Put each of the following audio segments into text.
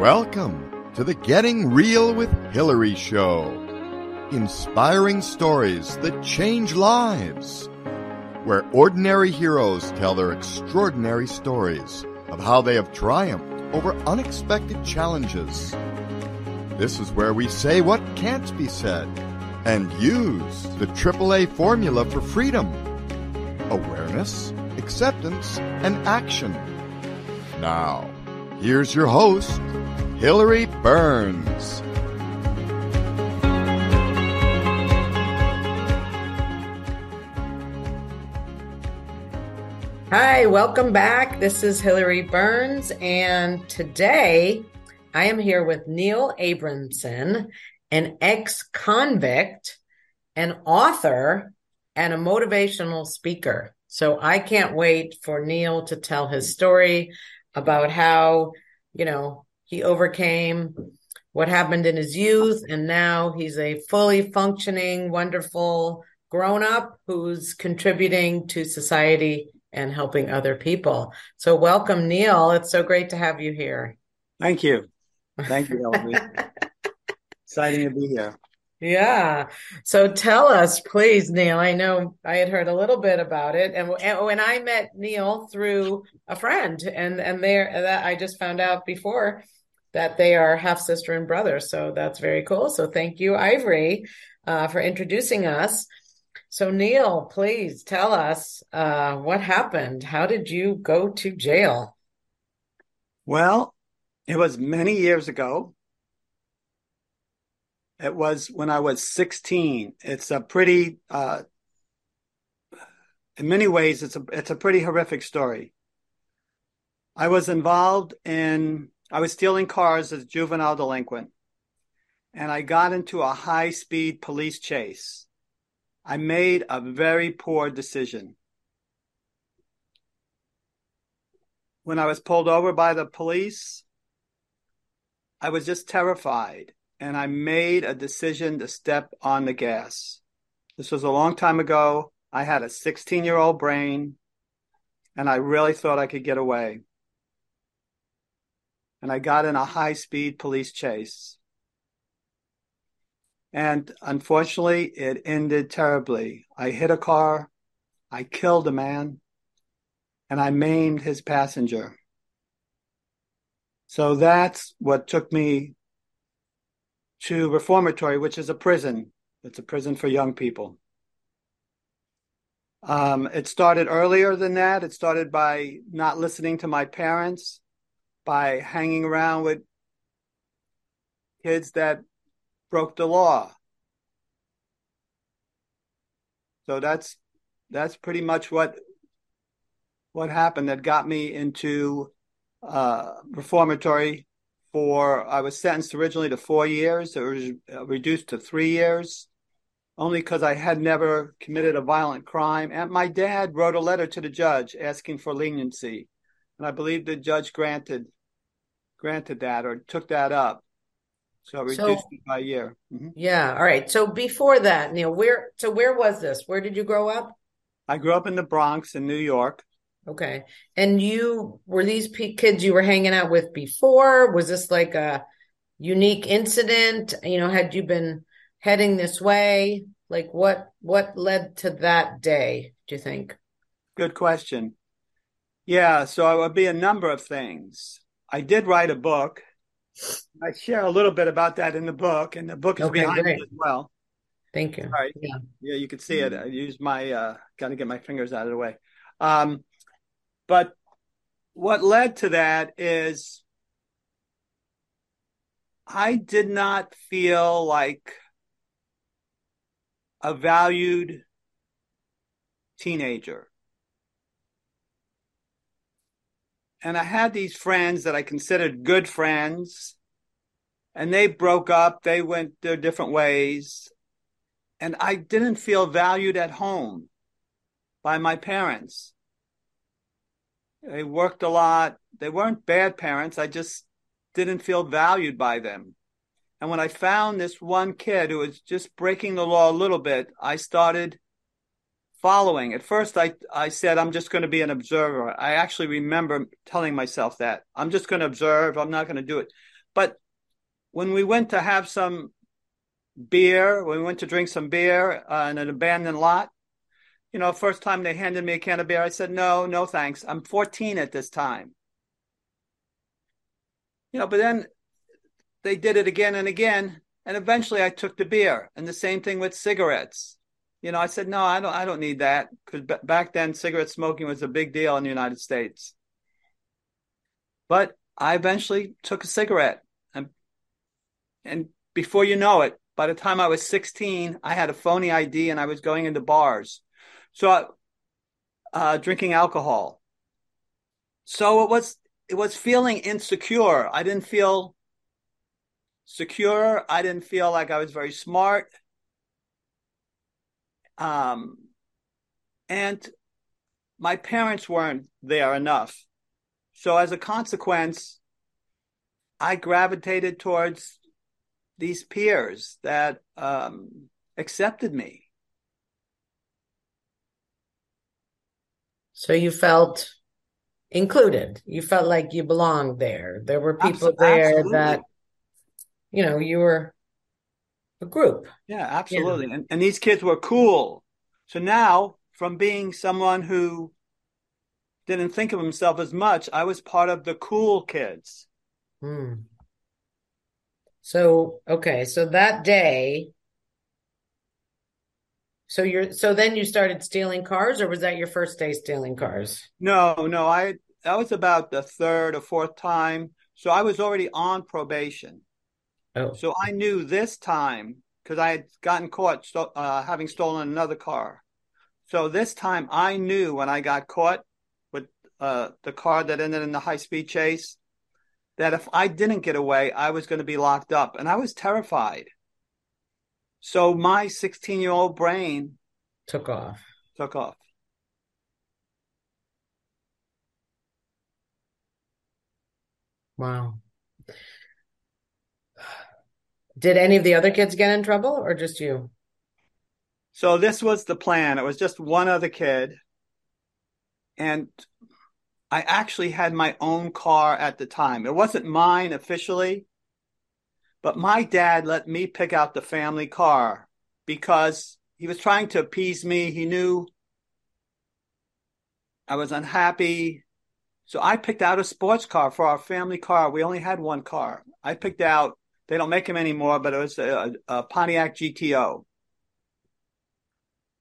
Welcome to the Getting Real with Hillary show. Inspiring stories that change lives. Where ordinary heroes tell their extraordinary stories of how they have triumphed over unexpected challenges. This is where we say what can't be said and use the AAA formula for freedom awareness, acceptance, and action. Now, here's your host, Hillary Burns. Hi, welcome back. This is Hillary Burns, and today I am here with Neal Abramson, an ex convict, an author, and a motivational speaker. So I can't wait for Neal to tell his story about how, you know, he overcame what happened in his youth, and now he's a fully functioning, wonderful grown up who's contributing to society and helping other people. So, welcome, Neal. It's so great to have you here. Thank you. Thank you, Exciting to be here. Yeah. So tell us, please, Neal. I know I had heard a little bit about it, and, and when I met Neal through a friend, and and there that I just found out before that they are half sister and brother. So that's very cool. So thank you, Ivory, uh, for introducing us. So, Neal, please tell us uh, what happened. How did you go to jail? Well, it was many years ago. It was when I was 16. It's a pretty, uh, in many ways, it's a it's a pretty horrific story. I was involved in I was stealing cars as a juvenile delinquent, and I got into a high speed police chase I made a very poor decision. When I was pulled over by the police, I was just terrified and I made a decision to step on the gas. This was a long time ago. I had a 16 year old brain and I really thought I could get away. And I got in a high speed police chase. And unfortunately, it ended terribly. I hit a car, I killed a man, and I maimed his passenger. So that's what took me to reformatory, which is a prison. It's a prison for young people. Um, it started earlier than that. It started by not listening to my parents, by hanging around with kids that broke the law. So that's that's pretty much what what happened that got me into uh, reformatory for I was sentenced originally to four years. It was reduced to three years, only because I had never committed a violent crime. And my dad wrote a letter to the judge asking for leniency, and I believe the judge granted granted that or took that up. So reduced so, it by a year. Mm-hmm. Yeah. All right. So before that, Neal, where so where was this? Where did you grow up? I grew up in the Bronx in New York. Okay. And you were these kids you were hanging out with before? Was this like a unique incident? You know, had you been heading this way? Like what what led to that day, do you think? Good question. Yeah, so it would be a number of things. I did write a book I share a little bit about that in the book, and the book is okay, behind great. it as well. Thank you. All right. Yeah, yeah you can see it. I use my uh, got to get my fingers out of the way. Um, but what led to that is I did not feel like a valued teenager. And I had these friends that I considered good friends, and they broke up. They went their different ways, and I didn't feel valued at home by my parents. They worked a lot. They weren't bad parents. I just didn't feel valued by them. And when I found this one kid who was just breaking the law a little bit, I started following. At first, I, I said, I'm just going to be an observer. I actually remember telling myself that I'm just going to observe. I'm not going to do it. But when we went to have some beer, when we went to drink some beer uh, in an abandoned lot, you know, first time they handed me a can of beer, I said, no, no, thanks. I'm 14 at this time. You know, but then they did it again and again. And eventually I took the beer and the same thing with cigarettes. You know, I said, no, I don't, I don't need that. Cause b- back then cigarette smoking was a big deal in the United States. But I eventually took a cigarette and, and before you know it, by the time I was 16, I had a phony ID and I was going into bars. So, uh, drinking alcohol. So it was, it was feeling insecure. I didn't feel secure. I didn't feel like I was very smart. Um, and my parents weren't there enough. So as a consequence, I gravitated towards these peers that um, accepted me. So you felt included. You felt like you belonged there. There were people there that, you know, you were a group. Yeah, absolutely. And, and these kids were cool. So now, from being someone who didn't think of himself as much, I was part of the cool kids. Hmm. So, okay. So that day, so you're, so then you started stealing cars, or was that your first day stealing cars? No, no, I that was about the third or fourth time. So I was already on probation. Oh, So I knew this time because I had gotten caught uh, having stolen another car. So this time I knew when I got caught with uh, the car that ended in the high speed chase that if I didn't get away, I was going to be locked up. And I was terrified. So my 16 year old brain took off. took off. Wow. Did any of the other kids get in trouble or just you? So this was the plan. It was just one other kid. And I actually had my own car at the time. It wasn't mine officially, but my dad let me pick out the family car because he was trying to appease me. He knew I was unhappy. So I picked out a sports car for our family car. We only had one car. I picked out, they don't make them anymore, but it was a, a Pontiac GTO.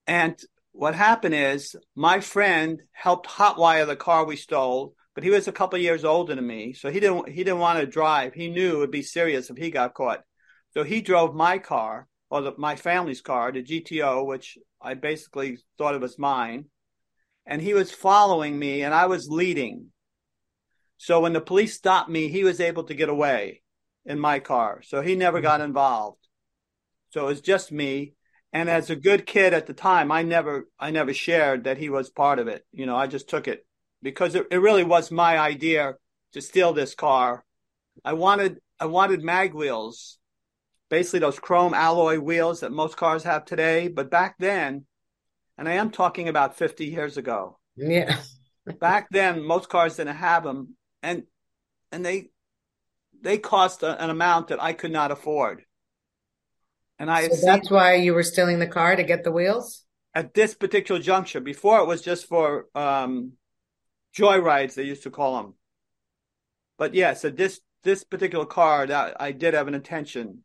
And what happened is my friend helped hotwire the car we stole, but he was a couple years older than me, so he didn't he didn't want to drive. He knew it would be serious if he got caught. So he drove my car or the, my family's car, the GTO, which I basically thought it was mine, and he was following me, and I was leading. So when the police stopped me, he was able to get away in my car. So he never hmm. got involved. So it was just me. And as a good kid at the time i never i never shared that he was part of it. You know i just took it because it, it really was my idea to steal this car. I wanted i wanted mag wheels basically those chrome alloy wheels that most cars have today. But back then and i am talking about 50 years ago. Yeah. back then most cars didn't have them and and they they cost a, an amount that i could not afford and i So that's why you were stealing the car to get the wheels? at this particular juncture. Before it was just for um, joyrides, they used to call them. But yeah, so this this particular car, that I did have an intention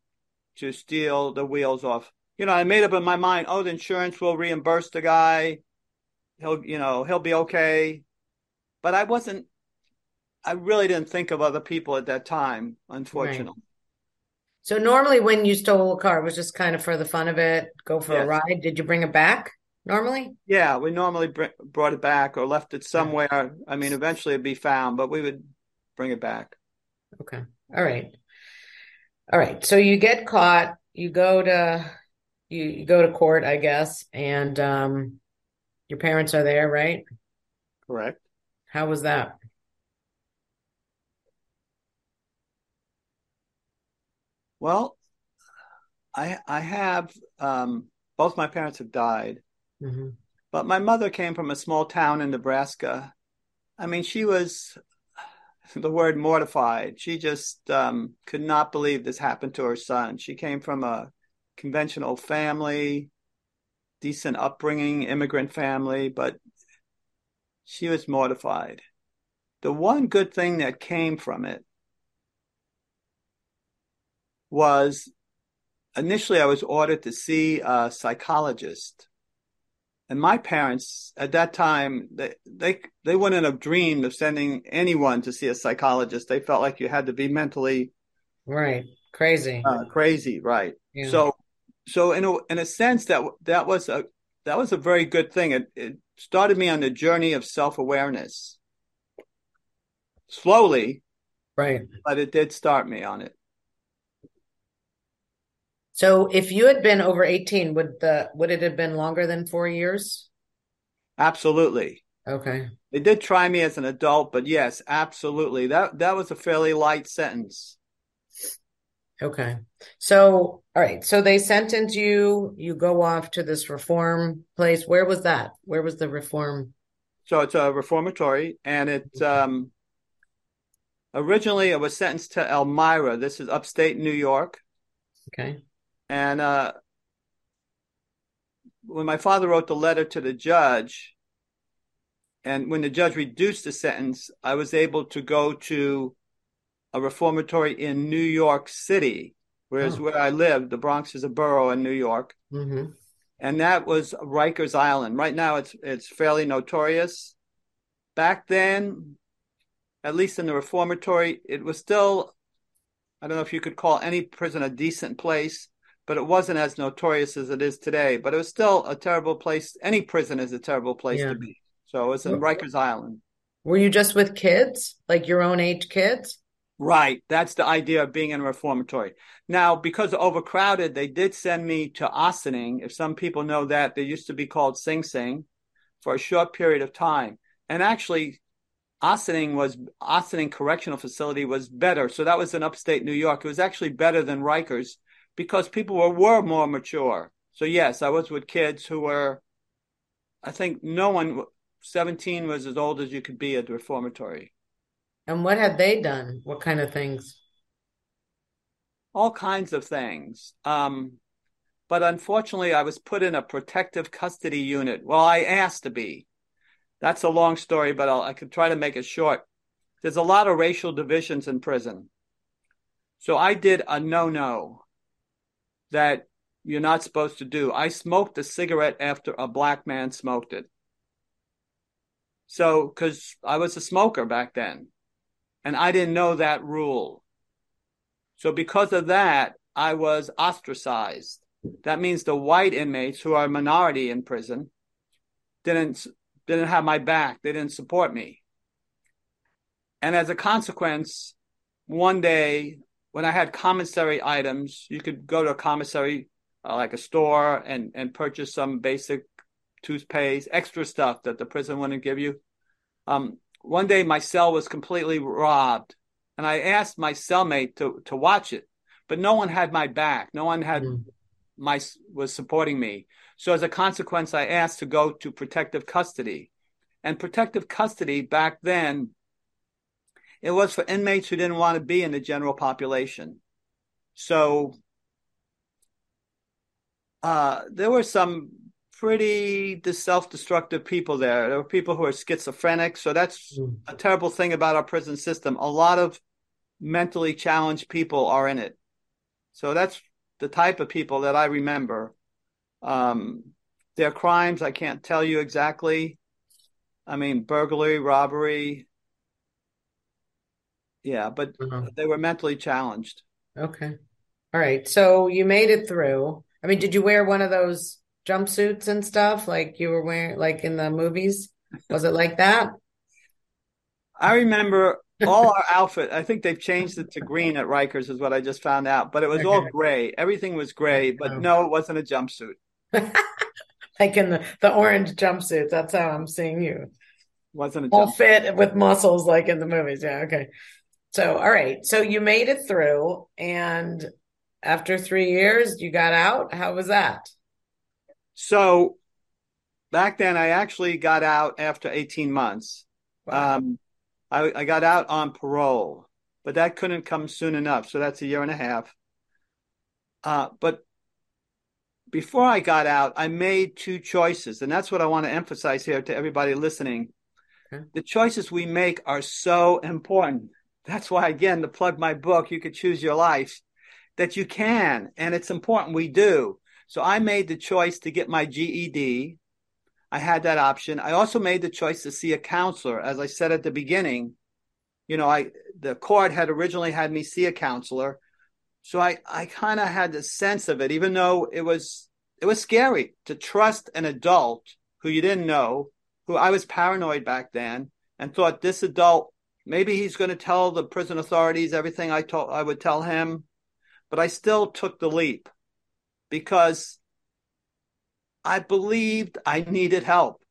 to steal the wheels off. You know, I made up in my mind, oh, the insurance will reimburse the guy. He'll, you know, he'll be okay. But I wasn't. I really didn't think of other people at that time, unfortunately. So normally when you stole a car, it was just kind of for the fun of it, go for a ride. Did you bring it back normally? Yeah, we normally br- brought it back or left it somewhere. I mean, eventually it'd be found, but we would bring it back. Okay. All right. All right. So you get caught, you go to you, you go to court, I guess, and um your parents are there, right? Correct. How was that? Well, I I have um, both my parents have died, hmm but my mother came from a small town in Nebraska. I mean, she was the word mortified. She just um, could not believe this happened to her son. She came from a conventional family, decent upbringing, immigrant family, but she was mortified. The one good thing that came from it was initially I was ordered to see a psychologist. And my parents at that time, they, they, they wouldn't have dreamed of sending anyone to see a psychologist. They felt like you had to be mentally right. Crazy. Uh, crazy. Right. Yeah. So, so in a, in a sense that, that was a, that was a very good thing. It, it started me on the journey of self awareness slowly. Right. But it did start me on it. So if you had been over 18, would the would it have been longer than 4 years? Absolutely. Okay. They did try me as an adult, but yes, absolutely. That that was a fairly light sentence. Okay. So, all right. So they sentence you, you go off to this reform place. Where was that? Where was the reform? So it's a reformatory and it um originally I was sentenced to Elmira. This is upstate New York. Okay. And uh, when my father wrote the letter to the judge, and when the judge reduced the sentence, I was able to go to a reformatory in New York City, whereas oh. where I lived, the Bronx is a borough in New York. Mm-hmm. And that was Rikers Island. Right now, it's it's fairly notorious. Back then, at least in the reformatory, it was still I don't know if you could call any prison a decent place, but it wasn't as notorious as it is today. But it was still a terrible place. Any prison is a terrible place yeah. to be. So it was in Rikers Island. Were you just with kids, like your own age kids? Right. That's the idea of being in a reformatory. Now, because overcrowded, they did send me to Ossining. If some people know that, they used to be called Sing Sing for a short period of time. And actually, Ossining was Ossining Correctional Facility was better. So that was in upstate New York. It was actually better than Rikers because people were, were more mature. So yes, I was with kids who were, I think no one, 17 was as old as you could be at the reformatory. And what had they done? What kind of things? All kinds of things. Um, but unfortunately, I was put in a protective custody unit. Well, I asked to be. That's a long story, but I'll, I could try to make it short. There's a lot of racial divisions in prison. So I did a no no that you're not supposed to do. I smoked a cigarette after a black man smoked it. So, because I was a smoker back then, and I didn't know that rule. So, because of that, I was ostracized. That means the white inmates, who are a minority in prison, didn't didn't have my back. They didn't support me. And as a consequence, one day when I had commissary items, you could go to a commissary uh, like a store and and purchase some basic toothpaste, extra stuff that the prison wouldn't give you. Um, one day my cell was completely robbed, and I asked my cellmate to to watch it, but no one had my back. No one had mm. my was supporting me. So as a consequence, I asked to go to protective custody, and protective custody back then it was for inmates who didn't want to be in the general population. So uh, there were some pretty self-destructive people there. There were people who are schizophrenic. So that's mm. a terrible thing about our prison system. A lot of mentally challenged people are in it. So that's the type of people that I remember. Um, their crimes, I can't tell you exactly. I mean, burglary, robbery, yeah, but uh-huh. they were mentally challenged. Okay. All right. So you made it through. I mean, did you wear one of those jumpsuits and stuff like you were wearing, like in the movies? Was it like that? I remember all our outfit. I think they've changed it to green at Rikers, is what I just found out. But it was okay. all gray. Everything was gray, but no, it wasn't a jumpsuit. like in the, the orange jumpsuits. That's how I'm seeing you. Wasn't a all fit with muscles like in the movies. Yeah. Okay. So, all right. So you made it through, and after three years, you got out. How was that? So, back then, I actually got out after 18 months. Wow. Um, I, I got out on parole, but that couldn't come soon enough. So that's a year and a half. Uh, but before I got out, I made two choices. And that's what I want to emphasize here to everybody listening. Okay. The choices we make are so important. That's why, again, to plug my book, You Could Choose Your Life, that you can. And it's important we do. So I made the choice to get my GED. I had that option. I also made the choice to see a counselor. As I said at the beginning, you know, I the court had originally had me see a counselor. So I, I kind of had the sense of it, even though it was it was scary to trust an adult who you didn't know, who I was paranoid back then, and thought this adult maybe he's going to tell the prison authorities everything I told I would tell him, but I still took the leap because I believed I needed help.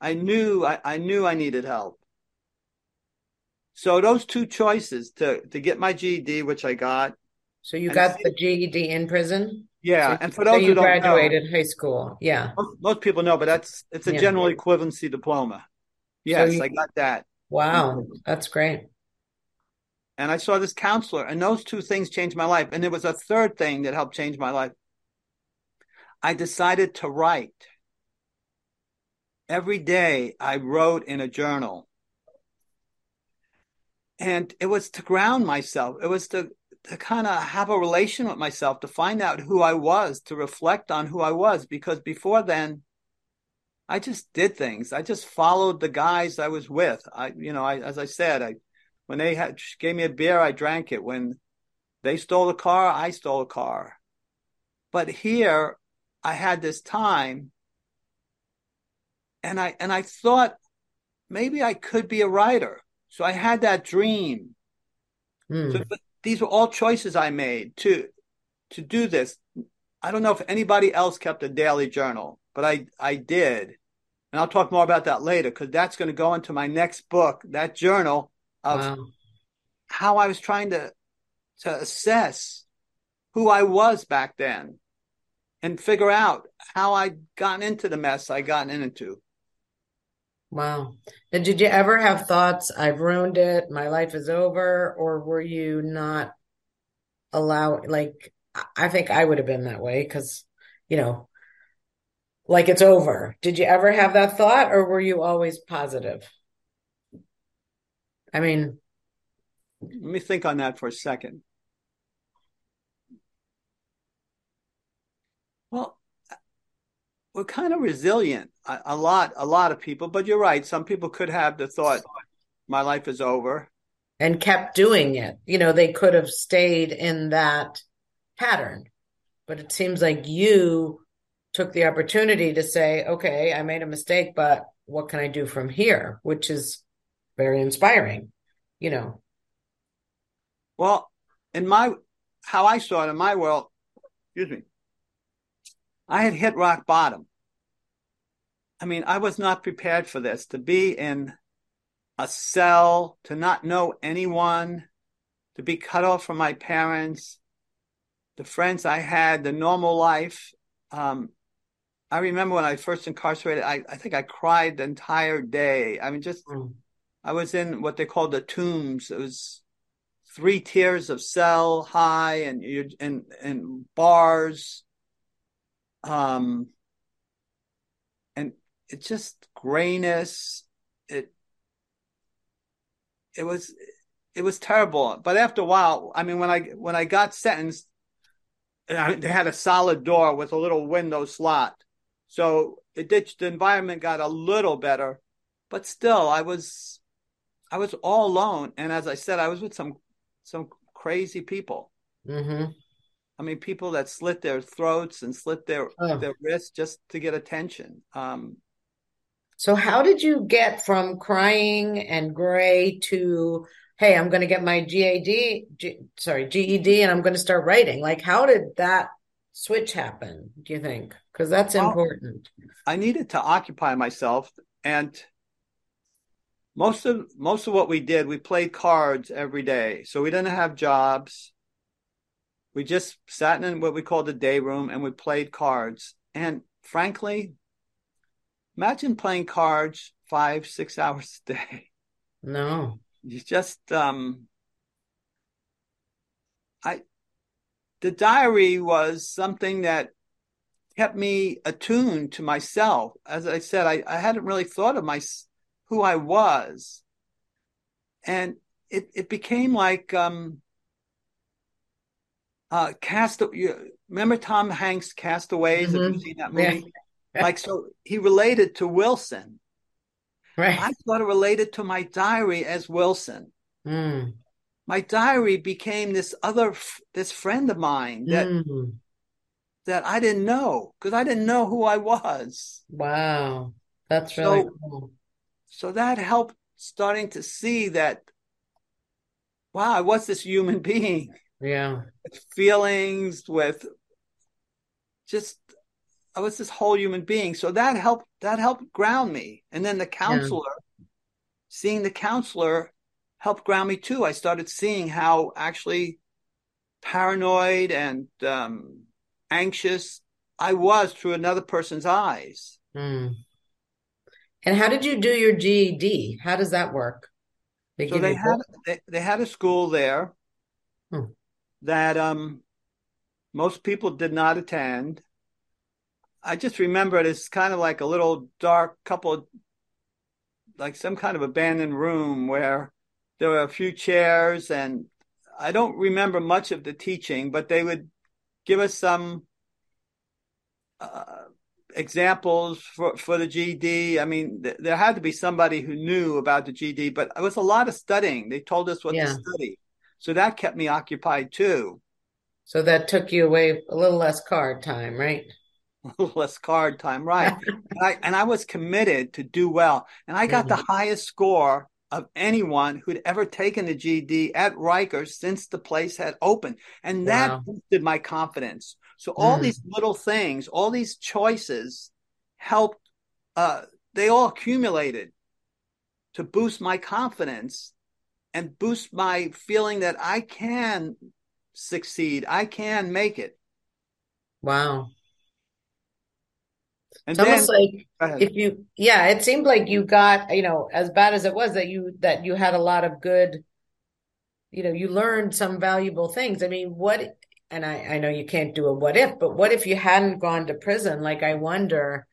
I knew I, I knew I needed help. So those two choices to to get my GED, which I got. So you got the GED in prison. Yeah, so, and for those so you who don't graduated know, high school. Yeah, most, most, people know, but that's it's a yeah. general equivalency diploma. Yes, so you, I got that. Wow, mm-hmm. that's great. And I saw this counselor, and those two things changed my life. And there was a third thing that helped change my life. I decided to write. Every day I wrote in a journal and it was to ground myself it was to to kind of have a relation with myself to find out who i was to reflect on who i was because before then i just did things i just followed the guys i was with i you know i as i said i when they had gave me a beer i drank it when they stole a car i stole a car but here i had this time and i and i thought maybe i could be a writer so I had that dream. Mm. So, these were all choices I made to to do this. I don't know if anybody else kept a daily journal, but I I did. And I'll talk more about that later because that's going to go into my next book, that journal of wow. how I was trying to to assess who I was back then and figure out how I'd gotten into the mess I gotten into. Wow. And did you ever have thoughts, I've ruined it, my life is over, or were you not allowing, like, I think I would have been that way because, you know, like it's over. Did you ever have that thought, or were you always positive? I mean, let me think on that for a second. Well, we're kind of resilient. A, a, lot, a lot of people. But you're right. Some people could have the thought, "My life is over," and kept doing it. You know, they could have stayed in that pattern. But it seems like you took the opportunity to say, "Okay, I made a mistake, but what can I do from here?" Which is very inspiring. You know. Well, in my how I saw it in my world, excuse me I had hit rock bottom. I mean, I was not prepared for this to be in a cell, to not know anyone, to be cut off from my parents, the friends I had, the normal life. Um, I remember when I first incarcerated, I, I think I cried the entire day. I mean, just, mm. I was in what they called the tombs. It was three tiers of cell high and, and, and bars um, and it's just grayness. It it was it was terrible. But after a while, I mean, when I when I got sentenced, I, they had a solid door with a little window slot, so it did. The environment got a little better, but still, I was I was all alone. And as I said, I was with some some crazy people. Mm-hmm. I mean, people that slit their throats and slit their oh. their wrists just to get attention. Um, so, how did you get from crying and gray to, hey, I'm going to get my GAD, G, sorry, GED, and I'm going to start writing? Like, how did that switch happen? Do you think? Because that's well, important. I needed to occupy myself, and most of most of what we did, we played cards every day. So we didn't have jobs we just sat in what we called the day room and we played cards. And frankly, imagine playing cards five, six hours a day. No. You just um I the diary was something that kept me attuned to myself. As I said, I, I hadn't really thought of my who I was. And it, it became like um uh cast you remember Tom Hanks Castaways? Mm-hmm. Have you mm-hmm. seen that movie? Yeah. like so he related to Wilson. Right. I thought it related to my diary as Wilson. Mm. My diary became this other this friend of mine that mm. that I didn't know because I didn't know who I was. Wow, that's really so, cool. So that helped starting to see that. Wow, I was this human being. Yeah, with feelings, with just I was this whole human being. So that helped that helped ground me. And then the counselor, yeah. seeing the counselor helped ground me too. I started seeing how actually paranoid and um, anxious I was through another person's eyes. Mm. And how did you do your GED? How does that work? They so they had they, they, had a school there hmm. that um, most people did not attend. I just remember it as kind of like a little dark couple, like some kind of abandoned room where there were a few chairs, and I don't remember much of the teaching, but they would give us some uh, examples for, for the GD. I mean, th- there had to be somebody who knew about the GD, but it was a lot of studying. They told us what yeah. to study. So that kept me occupied too. So that took you away a little less card time, right? less card time, right? and, I, and, I, was committed to do well, and I got mm-hmm. the highest score of anyone who'd ever taken the GD at Rikers since the place had opened, and that wow. boosted my confidence. So all mm. these little things, all these choices, helped. Uh, they all accumulated to boost my confidence and boost my feeling that I can succeed. I can make it. Wow. And it's then, almost like if you, yeah, it seemed like you got, you know, as bad as it was that you that you had a lot of good, you know, you learned some valuable things. I mean, what? And I, I know you can't do a what if, but what if you hadn't gone to prison? Like, I wonder,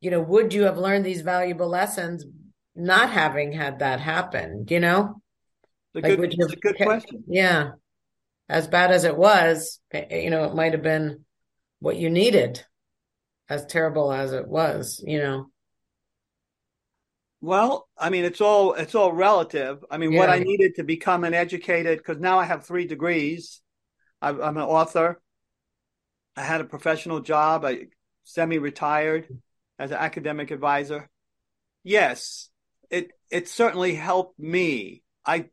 you know, would you have learned these valuable lessons not having had that happen? You know, a like, good, a good question. Yeah, as bad as it was, eh, you know, it might have been what you needed as terrible as it was, you know. Well, I mean, it's all it's all relative. I mean, yeah. what I needed to become an educated because now I have three degrees. I'm, I'm an author. I had a professional job. I semi-retired as an academic advisor. Yes, it it certainly helped me. I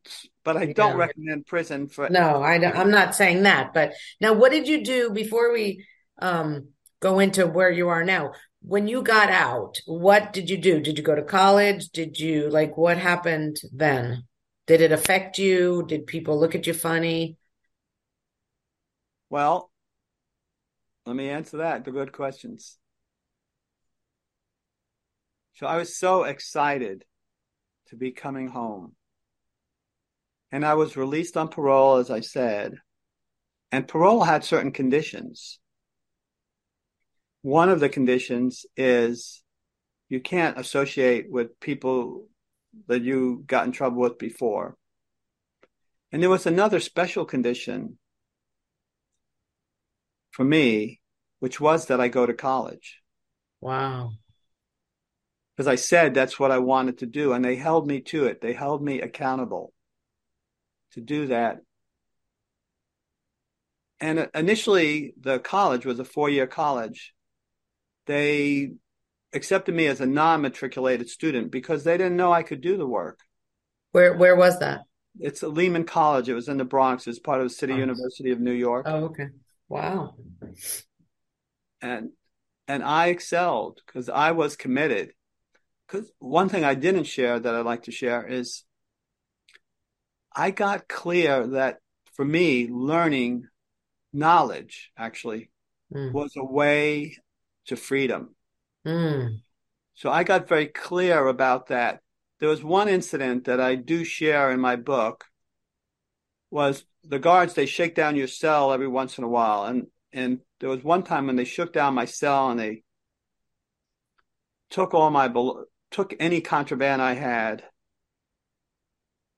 but I don't recommend prison for. No, I don't, I'm not saying that. But now, what did you do before we um go into where you are now. When you got out, what did you do? Did you go to college? Did you like what happened then? Did it affect you? Did people look at you funny? Well, let me answer that. The good questions. So I was so excited to be coming home. And I was released on parole, as I said. And parole had certain conditions. One of the conditions is you can't associate with people that you got in trouble with before. And there was another special condition for me, which was that I go to college. Wow. Because I said that's what I wanted to do, and they held me to it. They held me accountable to do that. And initially, the college was a four year college they accepted me as a non-matriculated student because they didn't know I could do the work. Where where was that? It's at Lehman College. It was in the Bronx. It's part of the City oh. University of New York. Oh, okay. Wow. And and I excelled because I was committed. Because one thing I didn't share that I'd like to share is I got clear that for me, learning knowledge actually mm. was a way to freedom. Mm. So I got very clear about that. there was one incident that I do share in my book was the guards they shake down your cell every once in a while and and there was one time when they shook down my cell and they took all my took any contraband I had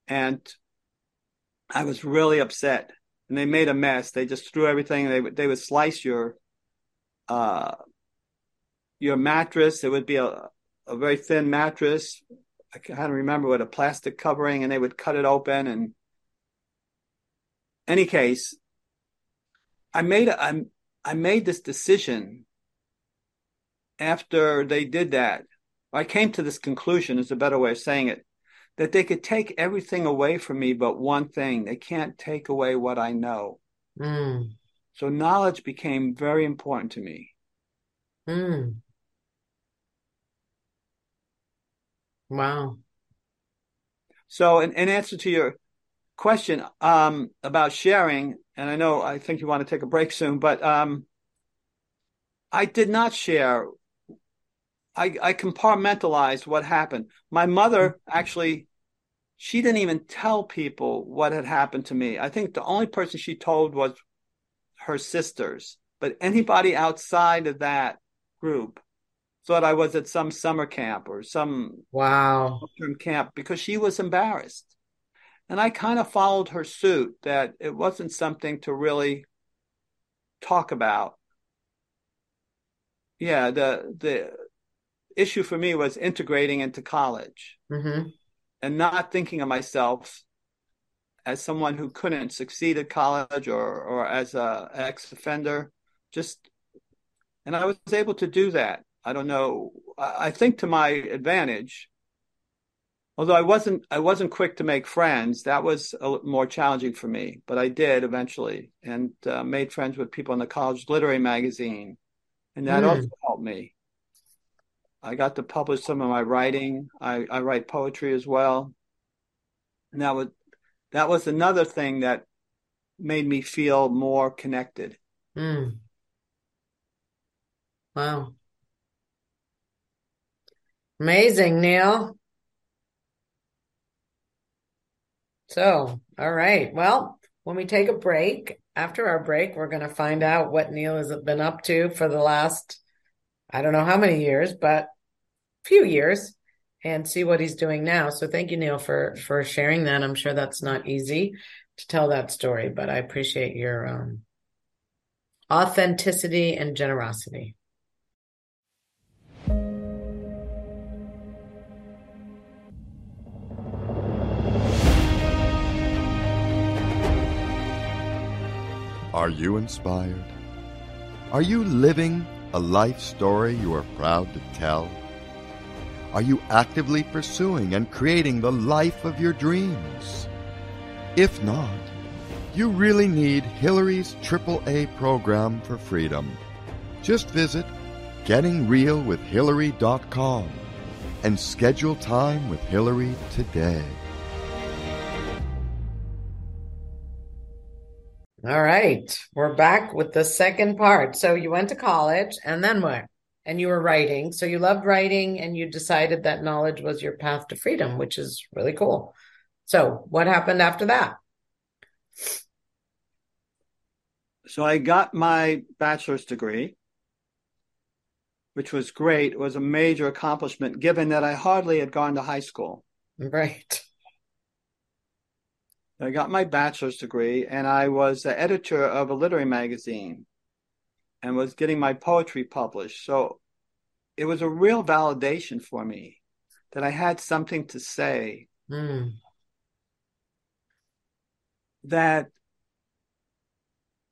and I was really upset and they made a mess they just threw everything they they would slice your uh your mattress it would be a a very thin mattress I can't remember with a plastic covering and they would cut it open and any case, I made a, I, I made this decision after they did that. I came to this conclusion is a better way of saying it that they could take everything away from me but one thing they can't take away what I know. Mm. So knowledge became very important to me. Mm. Wow. So in, in answer to your question um, about sharing, and I know I think you want to take a break soon, but um, I did not share. I, I compartmentalized what happened. My mother actually, she didn't even tell people what had happened to me. I think the only person she told was her sisters, but anybody outside of that group thought I was at some summer camp or some wow camp because she was embarrassed. And I kind of followed her suit that it wasn't something to really talk about. Yeah, the the issue for me was integrating into college mm-hmm. and not thinking of myself as someone who couldn't succeed at college or or as a ex offender. Just and I was able to do that. I don't know. I think to my advantage although I wasn't I wasn't quick to make friends. That was a, more challenging for me, but I did eventually, and uh, made friends with people in the college literary magazine, and that mm. also helped me. I got to publish some of my writing. I, I write poetry as well, and that was that was another thing that made me feel more connected. Mm. Wow. Amazing, Neal. So, all right. Well, when we take a break, after our break, we're going to find out what Neal has been up to for the last, I don't know how many years, but few years and see what he's doing now. So thank you, Neal, for, for sharing that. I'm sure that's not easy to tell that story, but I appreciate your, um, authenticity and generosity. Are you inspired? Are you living a life story you are proud to tell? Are you actively pursuing and creating the life of your dreams? If not, you really need Hillary's AAA program for freedom. Just visit gettingrealwithhillary.com and schedule time with Hillary today. All right. We're back with the second part. So you went to college and then what? And you were writing. So you loved writing and you decided that knowledge was your path to freedom, which is really cool. So what happened after that? So I got my bachelor's degree, which was great. It was a major accomplishment given that I hardly had gone to high school. Right. I got my bachelor's degree and I was the editor of a literary magazine and was getting my poetry published. So it was a real validation for me that I had something to say. Mm. That,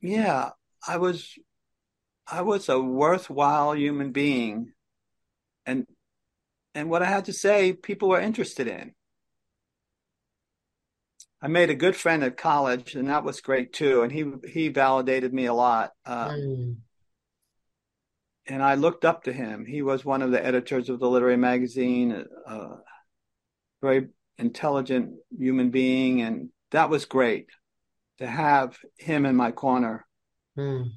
yeah, I was, I was a worthwhile human being, and and what I had to say, people were interested in. I made a good friend at college, and that was great too. And he he validated me a lot. Uh, mm. And I looked up to him. He was one of the editors of the literary magazine, uh, very intelligent human being, and that was great to have him in my corner. Mm.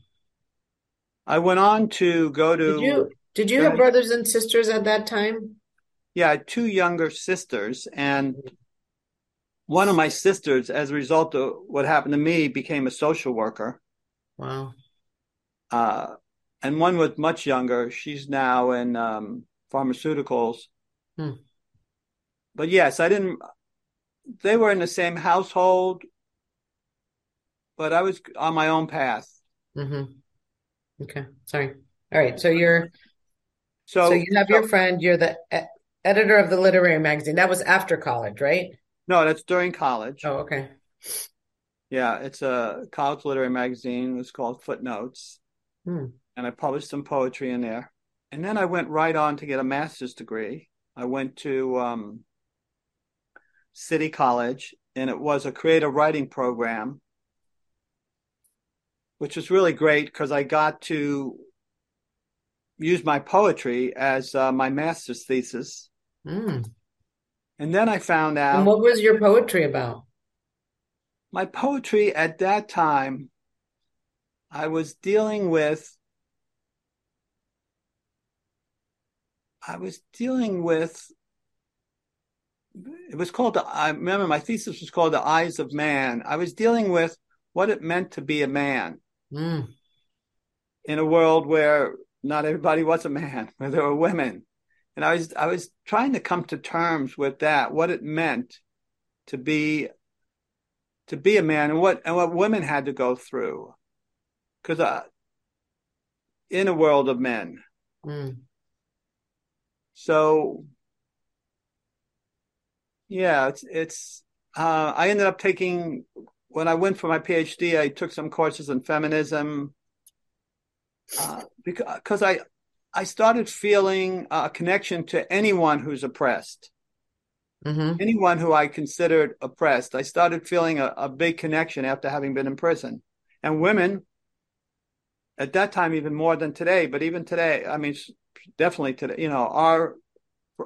I went on to go to. Did you, did you have brothers and sisters at that time? yeah, two younger sisters, and one of my sisters, as a result of what happened to me, became a social worker. Wow. Uh, and one was much younger. She's now in um, pharmaceuticals. Hmm. But yes, I didn't. They were in the same household, but I was on my own path. Mm-hmm. Okay. Sorry. All right. So you're So, so you have your friend. You're the e- editor of the literary magazine. That was after college, right? No, that's during college. Oh, okay. Yeah, it's a college literary magazine. It's called Footnotes. Hmm. And I published some poetry in there. And then I went right on to get a master's degree. I went to um, City College, and it was a creative writing program, which was really great because I got to use my poetry as uh, my master's thesis. Hmm. And then I found out And what was your poetry about? my poetry at that time, I was dealing with, I was dealing with, it was called, I remember my thesis was called The Eyes of Man. I was dealing with what it meant to be a man Hmm. in a world where not everybody was a man, where there were women. And I was, I was trying to come to terms with that, what it meant to be to be a man and what and what women had to go through. Because uh, in a world of men. Hmm. so yeah it's it's uh, i ended up taking when i went for my phd i took some courses in feminism. Uh, because cause i i started feeling a connection to anyone who's oppressed Mm-hmm. anyone who I considered oppressed. I started feeling a, a big connection after having been in prison. And women, at that time, even more than today, but even today, I mean, definitely today, you know, are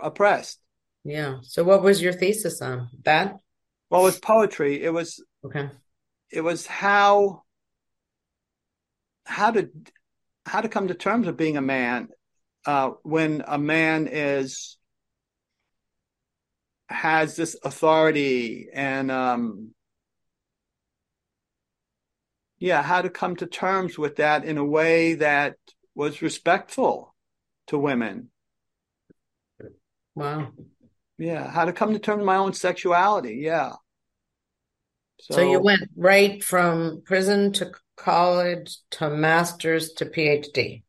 oppressed. Yeah. So what was your thesis on? That? Well, with poetry, it was Okay. it was how how to how to come to terms with being a man uh, when a man is has this authority and um yeah how to come to terms with that in a way that was respectful to women Wow. yeah how to come to terms with my own sexuality yeah So you went right from prison to college to master's to PhD.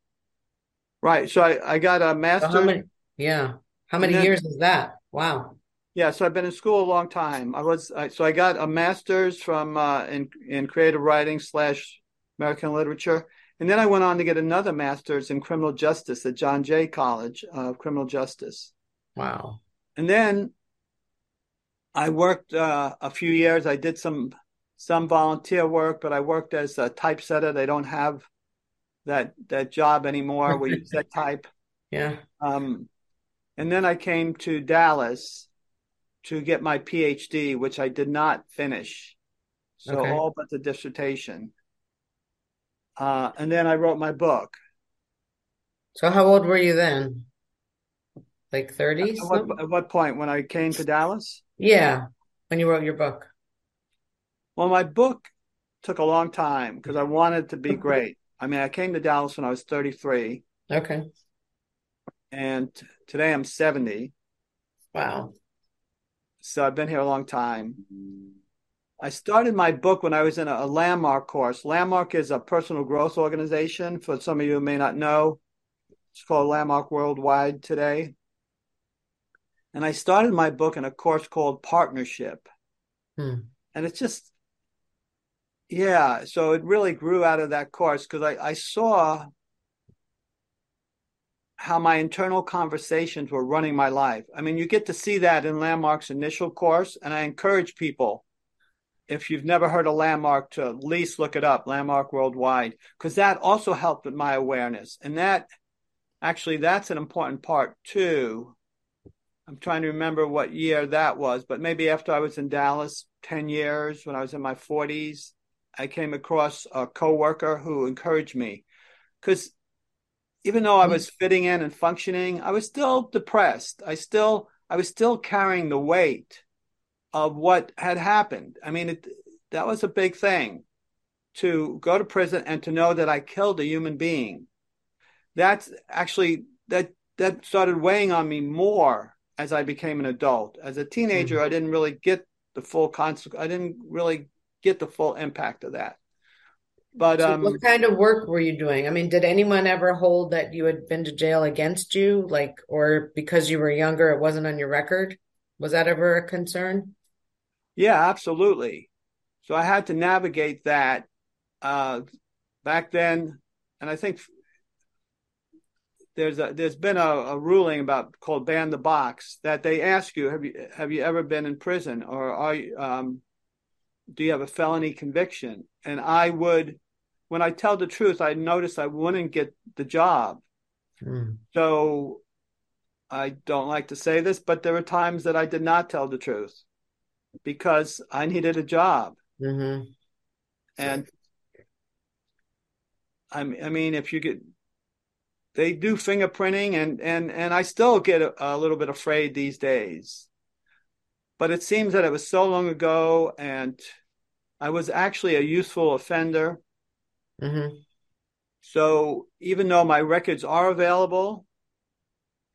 right so i i got a So master how many? Yeah. How many then- years is that? Wow. Yeah, so I've been in school a long time. I was I, so I got a master's from uh, in in creative writing slash American literature, and then I went on to get another master's in criminal justice at John Jay College of Criminal Justice, Wow. and then I worked uh, a few years. I did some some volunteer work, but I worked as a typesetter. They don't have that that job anymore where you set type. Yeah. Um, and then I came to Dallas to get my PhD, which I did not finish. So Okay. all but the dissertation. Uh, and then I wrote my book. So how old were you then? Like 30 At at what point? When I came to Dallas? Yeah. When you wrote your book. Well, my book took a long time because I wanted to be great. I mean, I came to Dallas when I was 33, Okay. and t- today I'm 70. Wow. So I've been here a long time. I started my book when I was in a, a Landmark course. Landmark is a personal growth organization. For some of you who may not know, it's called Landmark Worldwide today. And I started my book in a course called Partnership. Hmm. And it's just, yeah, so it really grew out of that course because I, I saw how my internal conversations were running my life. I mean, you get to see that in Landmark's initial course, and I encourage people, if you've never heard of Landmark, to at least look it up, Landmark Worldwide, because that also helped with my awareness. And that actually, that's an important part too. I'm trying to remember what year that was, but maybe after I was in Dallas 10 years, when I was in my 40s, I came across a coworker who encouraged me because even though I was fitting in and functioning, I was still depressed. I still I was still carrying the weight of what had happened. I mean, it, that was a big thing to go to prison and to know that I killed a human being. That's actually that that started weighing on me more as I became an adult. As a teenager, mm-hmm. I didn't really get the full consequence. I didn't really get the full impact of that. But so um, what kind of work were you doing? I mean, did anyone ever hold that you had been to jail against you, like, or because you were younger, it wasn't on your record? Was that ever a concern? Yeah, absolutely. So I had to navigate that uh, back then, and I think there's a there's been a, a, ruling about called ban the box that they ask you have you have you ever been in prison or are you um, do you have a felony conviction and I would when I tell the truth, I notice I wouldn't get the job. Mm. So I don't like to say this, but there were times that I did not tell the truth because I needed a job. Mm-hmm. And I, I mean, if you get, they do fingerprinting, and and and I still get a, a little bit afraid these days. But it seems that it was so long ago, and I was actually a youthful offender. Mm-hmm. So even though my records are available,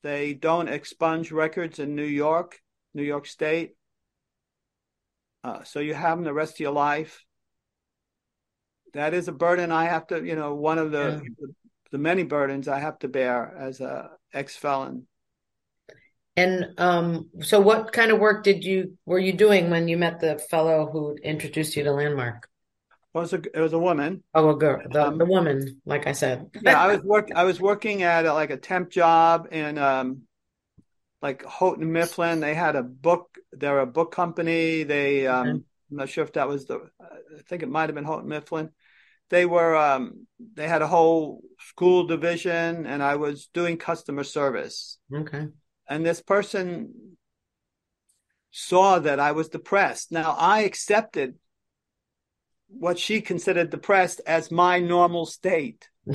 they don't expunge records in New York, New York State. Uh, so you have them the rest of your life. That is a burden I have to, you know, one of the yeah. the many burdens I have to bear as a ex felon. And um, so, what kind of work did you were you doing when you met the fellow who introduced you to Landmark? was a it was a woman. Oh, a girl, the, um, the woman, like I said. yeah, I was work I was working at a, like a temp job in um like Houghton Mifflin. They had a book. They're a book company. They um mm-hmm. I'm not sure if that was the. I think it might have been Houghton Mifflin. They were um they had a whole school division, and I was doing customer service. Okay. And this person saw that I was depressed. Now I accepted what she considered depressed as my normal state. you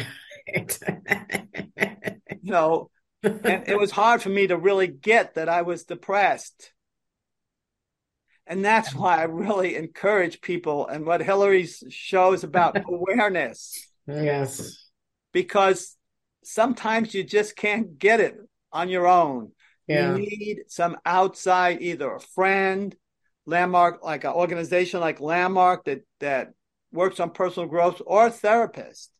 know, and it was hard for me to really get that I was depressed. And that's why I really encourage people and what Hillary's shows about awareness. Yes. Because sometimes you just can't get it on your own. Yeah. You need some outside, either a friend, landmark like an organization like landmark that that works on personal growth or a therapist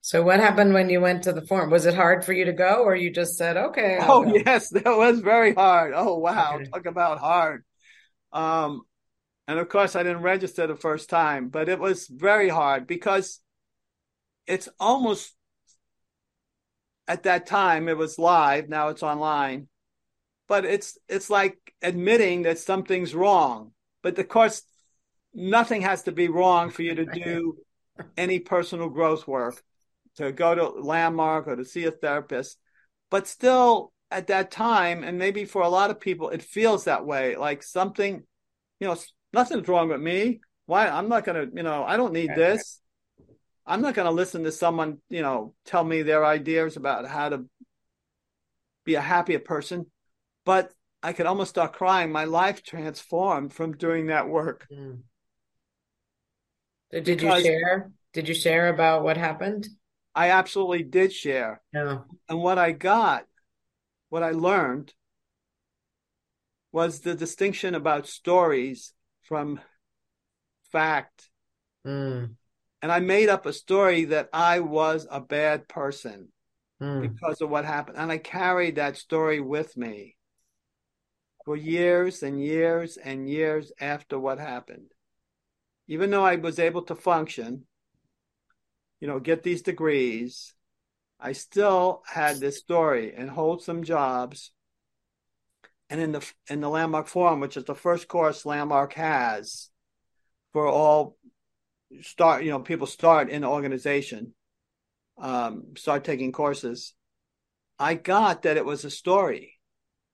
so what happened when you went to the forum was it hard for you to go or you just said okay I'll oh go. yes that was very hard oh wow okay. talk about hard um and of course i didn't register the first time but it was very hard because it's almost at that time it was live now it's online but it's it's like admitting that something's wrong. But of course, nothing has to be wrong for you to do any personal growth work, to go to landmark or to see a therapist. But still, at that time, and maybe for a lot of people, it feels that way. Like something, you know, nothing's wrong with me. Why? I'm not gonna, you know, I don't need this. I'm not gonna listen to someone, you know, tell me their ideas about how to be a happier person but I could almost start crying. My life transformed from doing that work. Mm. Did because you share? Did you share about what happened? I absolutely did share. Yeah. And what I got, what I learned, was the distinction about stories from fact. Mm. And I made up a story that I was a bad person mm. because of what happened. And I carried that story with me for years and years and years after what happened. Even though I was able to function, you know, get these degrees, I still had this story and hold some jobs. And in the in the Landmark Forum, which is the first course Landmark has for all start, you know, people start in the organization, um, start taking courses. I got that it was a story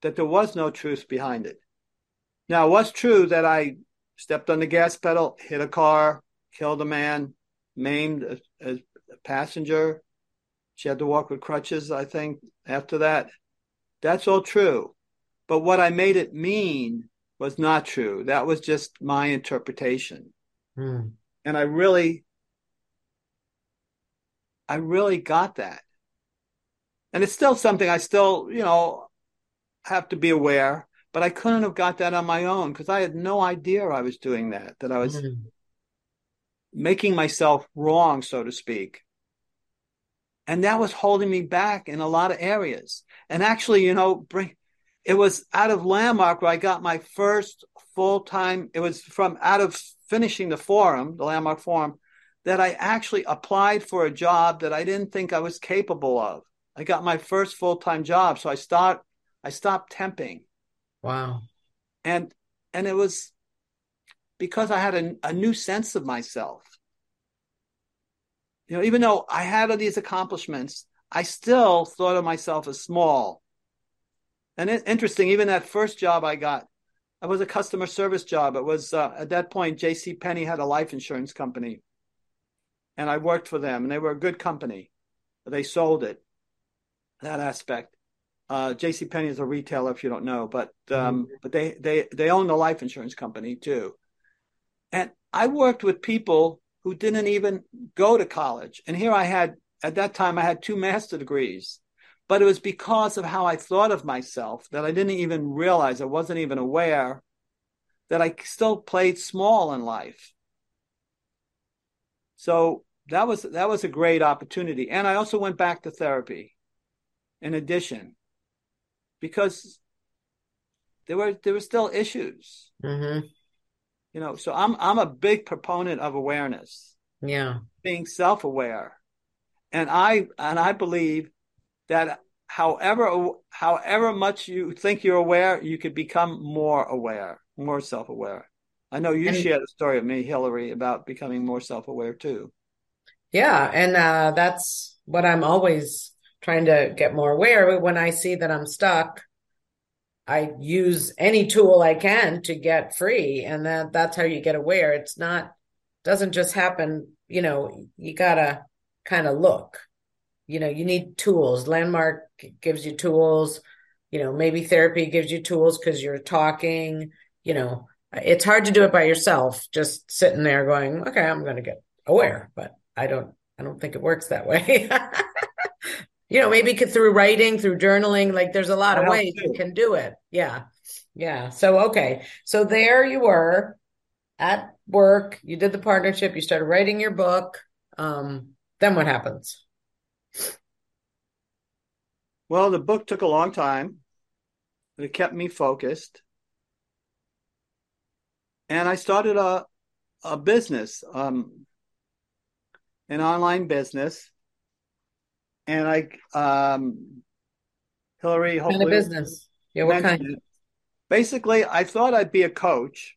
that there was no truth behind it. Now, it was true that I stepped on the gas pedal, hit a car, killed a man, maimed a, a passenger, She had to walk with crutches, I think, after that. That's all true. But what I made it mean was not true. That was just my interpretation. Mm. And I really, I really got that. And it's still something I still, you know, have to be aware, but I couldn't have got that on my own because I had no idea I was doing that, that I was Mm. making myself wrong, so to speak. And that was holding me back in a lot of areas. And actually, you know, bring, it was out of Landmark where I got my first full time. It was from out of finishing the forum, the Landmark Forum, that I actually applied for a job that I didn't think I was capable of. I got my first full time job, so I start I stopped temping, Wow. and and it was because I had a, a new sense of myself. You know, even though I had all these accomplishments, I still thought of myself as small. And it's interesting, even that first job I got, it was a customer service job. It was uh, at that point, J.C. Penney had a life insurance company, and I worked for them, and they were a good company. They sold it. That aspect. Uh, J.C. Penney is a retailer, if you don't know, but um, but they they they own the life insurance company too. And I worked with people who didn't even go to college, and here I had at that time I had two master degrees but it was because of how I thought of myself that I didn't even realize, I wasn't even aware that I still played small in life. So that was that was a great opportunity. And I also went back to therapy in addition because there were there were still issues. Mm-hmm. You know, so I'm I'm a big proponent of awareness, Yeah. being self-aware. And I and I believe that however however much you think you're aware, you could become more aware, more self-aware. I know you And- shared a story of me, Hillary, about becoming more self-aware too. Yeah, and uh, that's what I'm always trying to get more aware. When I see that I'm stuck, I use any tool I can to get free, and that that's how you get aware. It's not doesn't just happen, you know, you gotta kind of look. You know, you need tools. Landmark gives you tools, you know, maybe therapy gives you tools because you're talking, you know, it's hard to do it by yourself, just sitting there going, okay, I'm gonna get aware, but I don't I don't think it works that way. You know, maybe through writing, through journaling, like there's a lot of ways you can do it. Yeah. Yeah. So okay. So there you were at work, you did the partnership, you started writing your book. Um, then what happens? Well, the book took a long time, but it kept me focused. And I started a a business, um, an online business. And I um Hillary, What kind of business? Yeah, what kind? it. Basically, I thought I'd be a coach,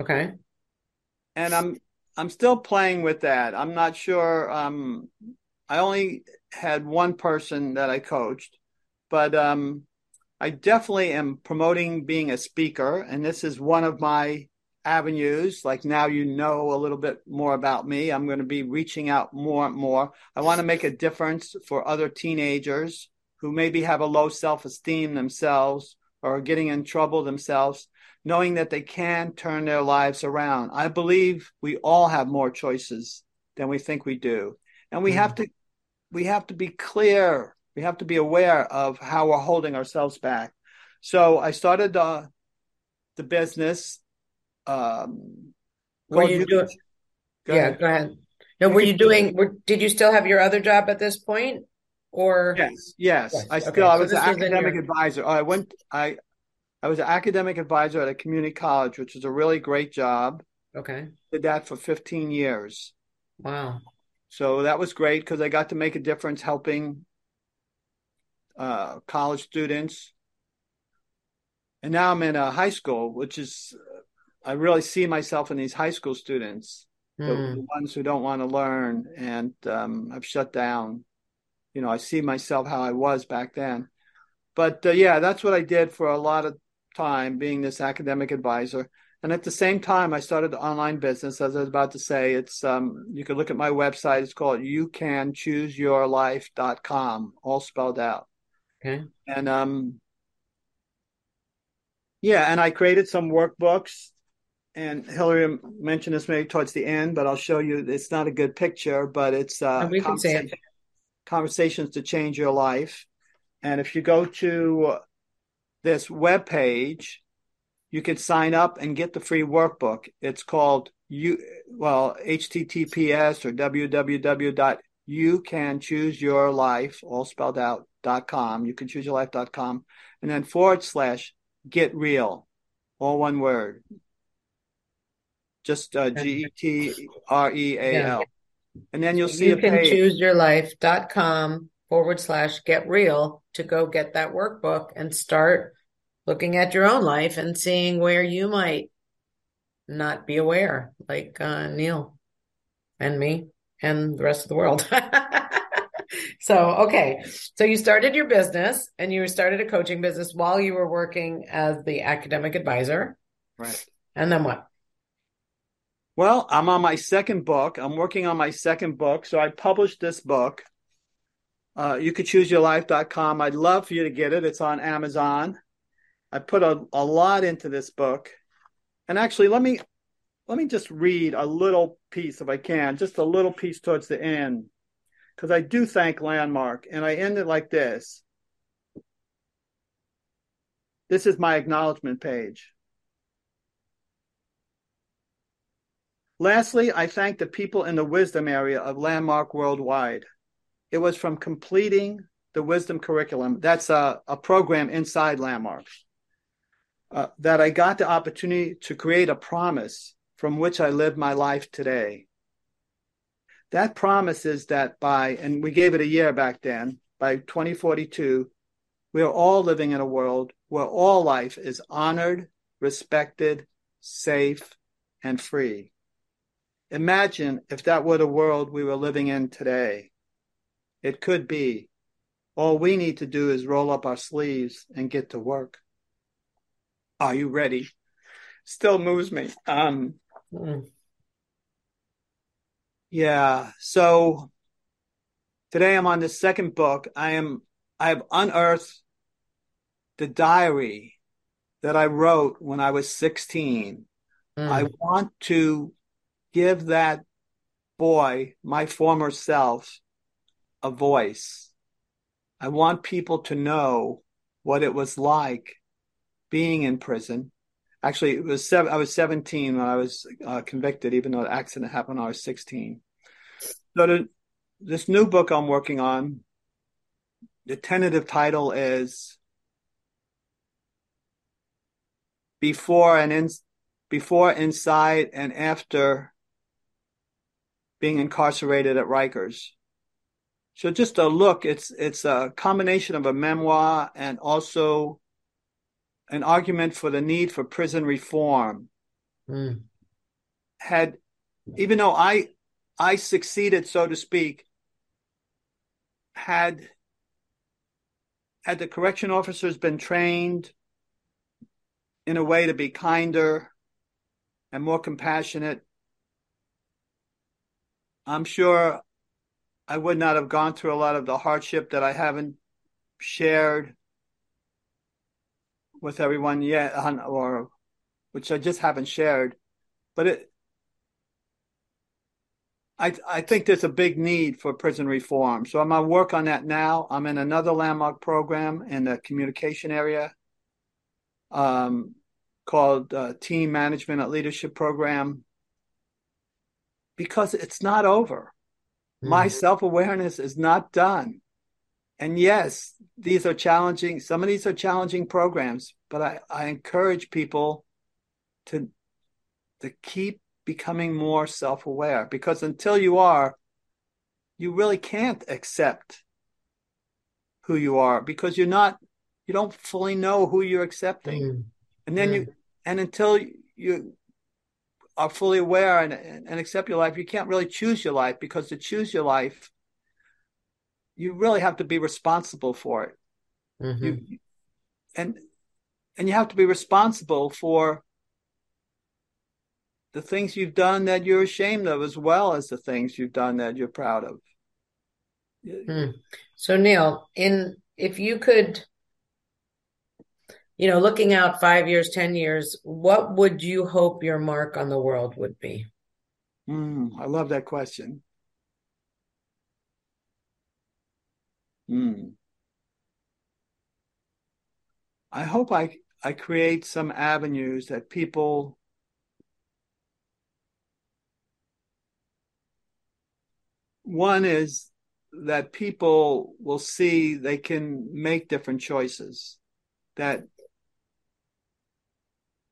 Okay. and I'm I'm still playing with that. I'm not sure. Um, I only had one person that I coached, but um, I definitely am promoting being a speaker, and this is one of my avenues. Like now, you know a little bit more about me. I'm going to be reaching out more and more. I want to make a difference for other teenagers who maybe have a low self esteem themselves or are getting in trouble themselves, knowing that they can turn their lives around. I believe we all have more choices than we think we do. And we Mhm. have to we have to be clear. We have to be aware of how we're holding ourselves back. So I started uh, the business. Um, Were you doing? Go Yeah, ahead. go ahead. No, were you doing, were, did you still have your other job at this point? Or? Yes, yes. Yes, I okay, still I so was an was in academic your- advisor. I went I I was an academic advisor at a community college, which was a really great job. Okay. Did that for 15 years. Wow. So that was great because I got to make a difference helping uh, college students. And now I'm in a high school, which is, I really see myself in these high school students, the, Hmm. the ones who don't want to learn. And um, I've shut down. You know, I see myself how I was back then. But uh, yeah, that's what I did for a lot of time, being this academic advisor. And at the same time, I started the online business. As I was about to say, it's um, you can look at my website. It's called youcanchooseyourlife.com, all spelled out. Okay. And um, yeah, and I created some workbooks. And Hillary mentioned this maybe towards the end, but I'll show you. It's not a good picture, but it's uh, And we can see it. conversation- conversations to change your life. And if you go to this web page, you can sign up and get the free workbook. It's called you well https or www.youcanchooseyourlife all spelled out dot com. You can choose your life.com and then forward slash get real, all one word. Just uh, G E T R E A L. And then you'll see you a can page. choose your life.com forward slash get real to go get that workbook and start looking at your own life and seeing where you might not be aware, like uh, Neal and me and the rest of the world. so, okay. So you started your business and you started a coaching business while you were working as the academic advisor. Right. And then what? Well, I'm on my second book. I'm working on my second book. So I published this book. Uh, you could choose your life.com. I'd love for you to get it. It's on Amazon. I put a, a lot into this book. And actually, let me let me just read a little piece if I can, just a little piece towards the end. Because I do thank Landmark. And I end it like this. This is my acknowledgement page. Lastly, I thank the people in the wisdom area of Landmark Worldwide. It was from completing the wisdom curriculum, that's a, a program inside Landmark, uh, that I got the opportunity to create a promise from which I live my life today. That promise is that by, and we gave it a year back then, by 2042, we are all living in a world where all life is honored, respected, safe, and free. Imagine if that were the world we were living in today. It could be. All we need to do is roll up our sleeves and get to work. Are you ready? Still moves me. Um, Mm. yeah. So today I'm on the second book. I am, I have unearthed the diary that I wrote when I was 16. I Mm. want to give that boy, my former self, a voice. I want people to know what it was like being in prison. Actually, it was seven, I was 17 when I was uh, convicted, even though the accident happened when I was 16. So this new book I'm working on, the tentative title is Before and in, Before, Inside, and After being incarcerated at Rikers. So just a look, it's it's a combination of a memoir and also an argument for the need for prison reform. Mm. Had even though I I succeeded, so to speak, had had the correction officers been trained in a way to be kinder and more compassionate, I'm sure I would not have gone through a lot of the hardship that I haven't shared with everyone yet, or which I just haven't shared. But it, I, I think there's a big need for prison reform. So I'm gonna work on that now. I'm in another landmark program in the communication area, um, called uh, Team Management and Leadership Program, because it's not over. My Mm. self awareness is not done. And yes, these are challenging. Some of these are challenging programs, but I, I encourage people to to keep becoming more self aware because until you are, you really can't accept who you are because you're not you don't fully know who you're accepting. Mm. And then you and until you are fully aware and, and accept your life, you can't really choose your life because to choose your life, you really have to be responsible for it. Mhm. You and and you have to be responsible for the things you've done that you're ashamed of as well as the things you've done that you're proud of. Hmm. So Neal, in if you could you know, looking out 5 years, 10 years, what would you hope your mark on the world would be? Mm, I love that question. Mm. I hope I I create some avenues that people one is that people will see they can make different choices that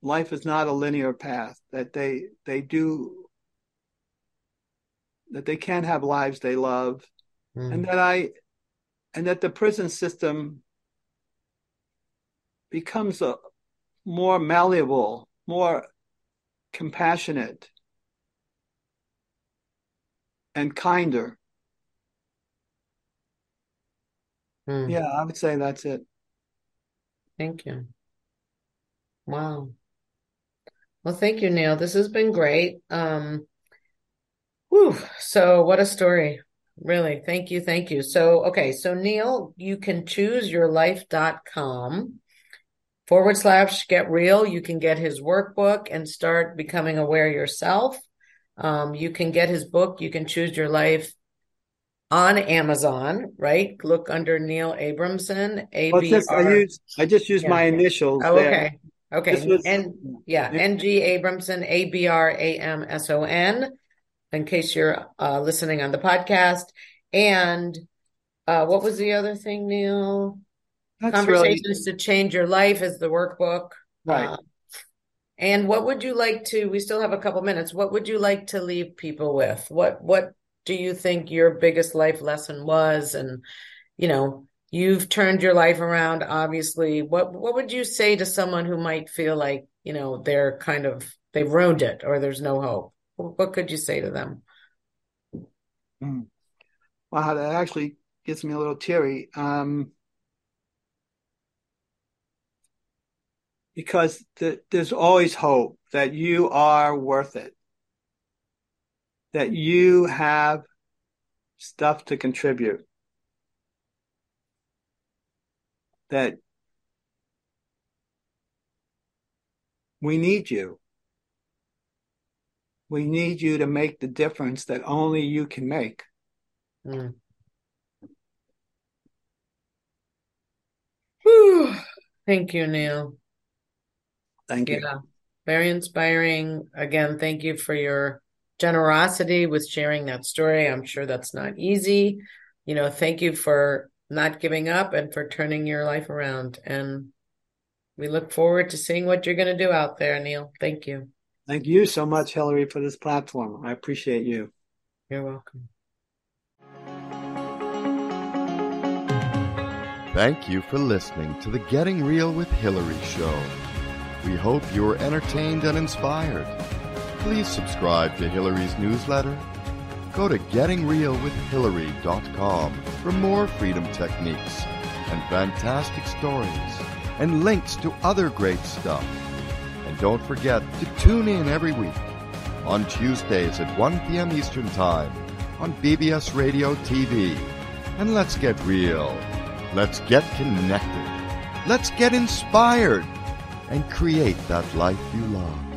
life is not a linear path that they they do that they can have lives they love mm. and that i and that the prison system becomes a more malleable more compassionate and kinder mm. yeah i would say that's it thank you wow well, thank you, Neal. This has been great. Um, whew, so what a story. Really. Thank you. Thank you. So, okay. So Neal, you can choose your life.com forward slash get real. You can get his workbook and start becoming aware yourself. Um, you can get his book. You can choose your life on Amazon, right? Look under Neal Abramson. A B R. I, use, I just use yeah. my initials. Oh, okay. Okay. Was, and yeah, N.G. Abramson, A B R A M S O N, in case you're uh, listening on the podcast. And uh, what was the other thing, Neal? That's Conversations really... to Change Your Life is the workbook. Right. Uh, and what would you like to? We still have a couple minutes. What would you like to leave people with? What What do you think your biggest life lesson was? And you know, you've turned your life around obviously what what would you say to someone who might feel like you know they're kind of they've ruined it or there's no hope what could you say to them mm. wow that actually gets me a little teary um, because th- there's always hope that you are worth it that you have stuff to contribute that we need you. We need you to make the difference that only you can make. Mm. Whew. Thank you, Neal. Thank you. Yeah. Very inspiring. Again, thank you for your generosity with sharing that story. I'm sure that's not easy. You know, thank you for not giving up and for turning your life around. And we look forward to seeing what you're going to do out there, Neal. Thank you. Thank you so much, Hillary, for this platform. I appreciate you. You're welcome. Thank you for listening to the Getting Real with Hillary show. We hope you were entertained and inspired. Please subscribe to Hillary's newsletter Go to gettingrealwithhillary.com for more freedom techniques and fantastic stories and links to other great stuff. Don't forget to tune in every week on Tuesdays at 1 p.m. Eastern Time on BBS Radio TV. And let's get real. Let's get connected. Let's get inspired and create that life you love.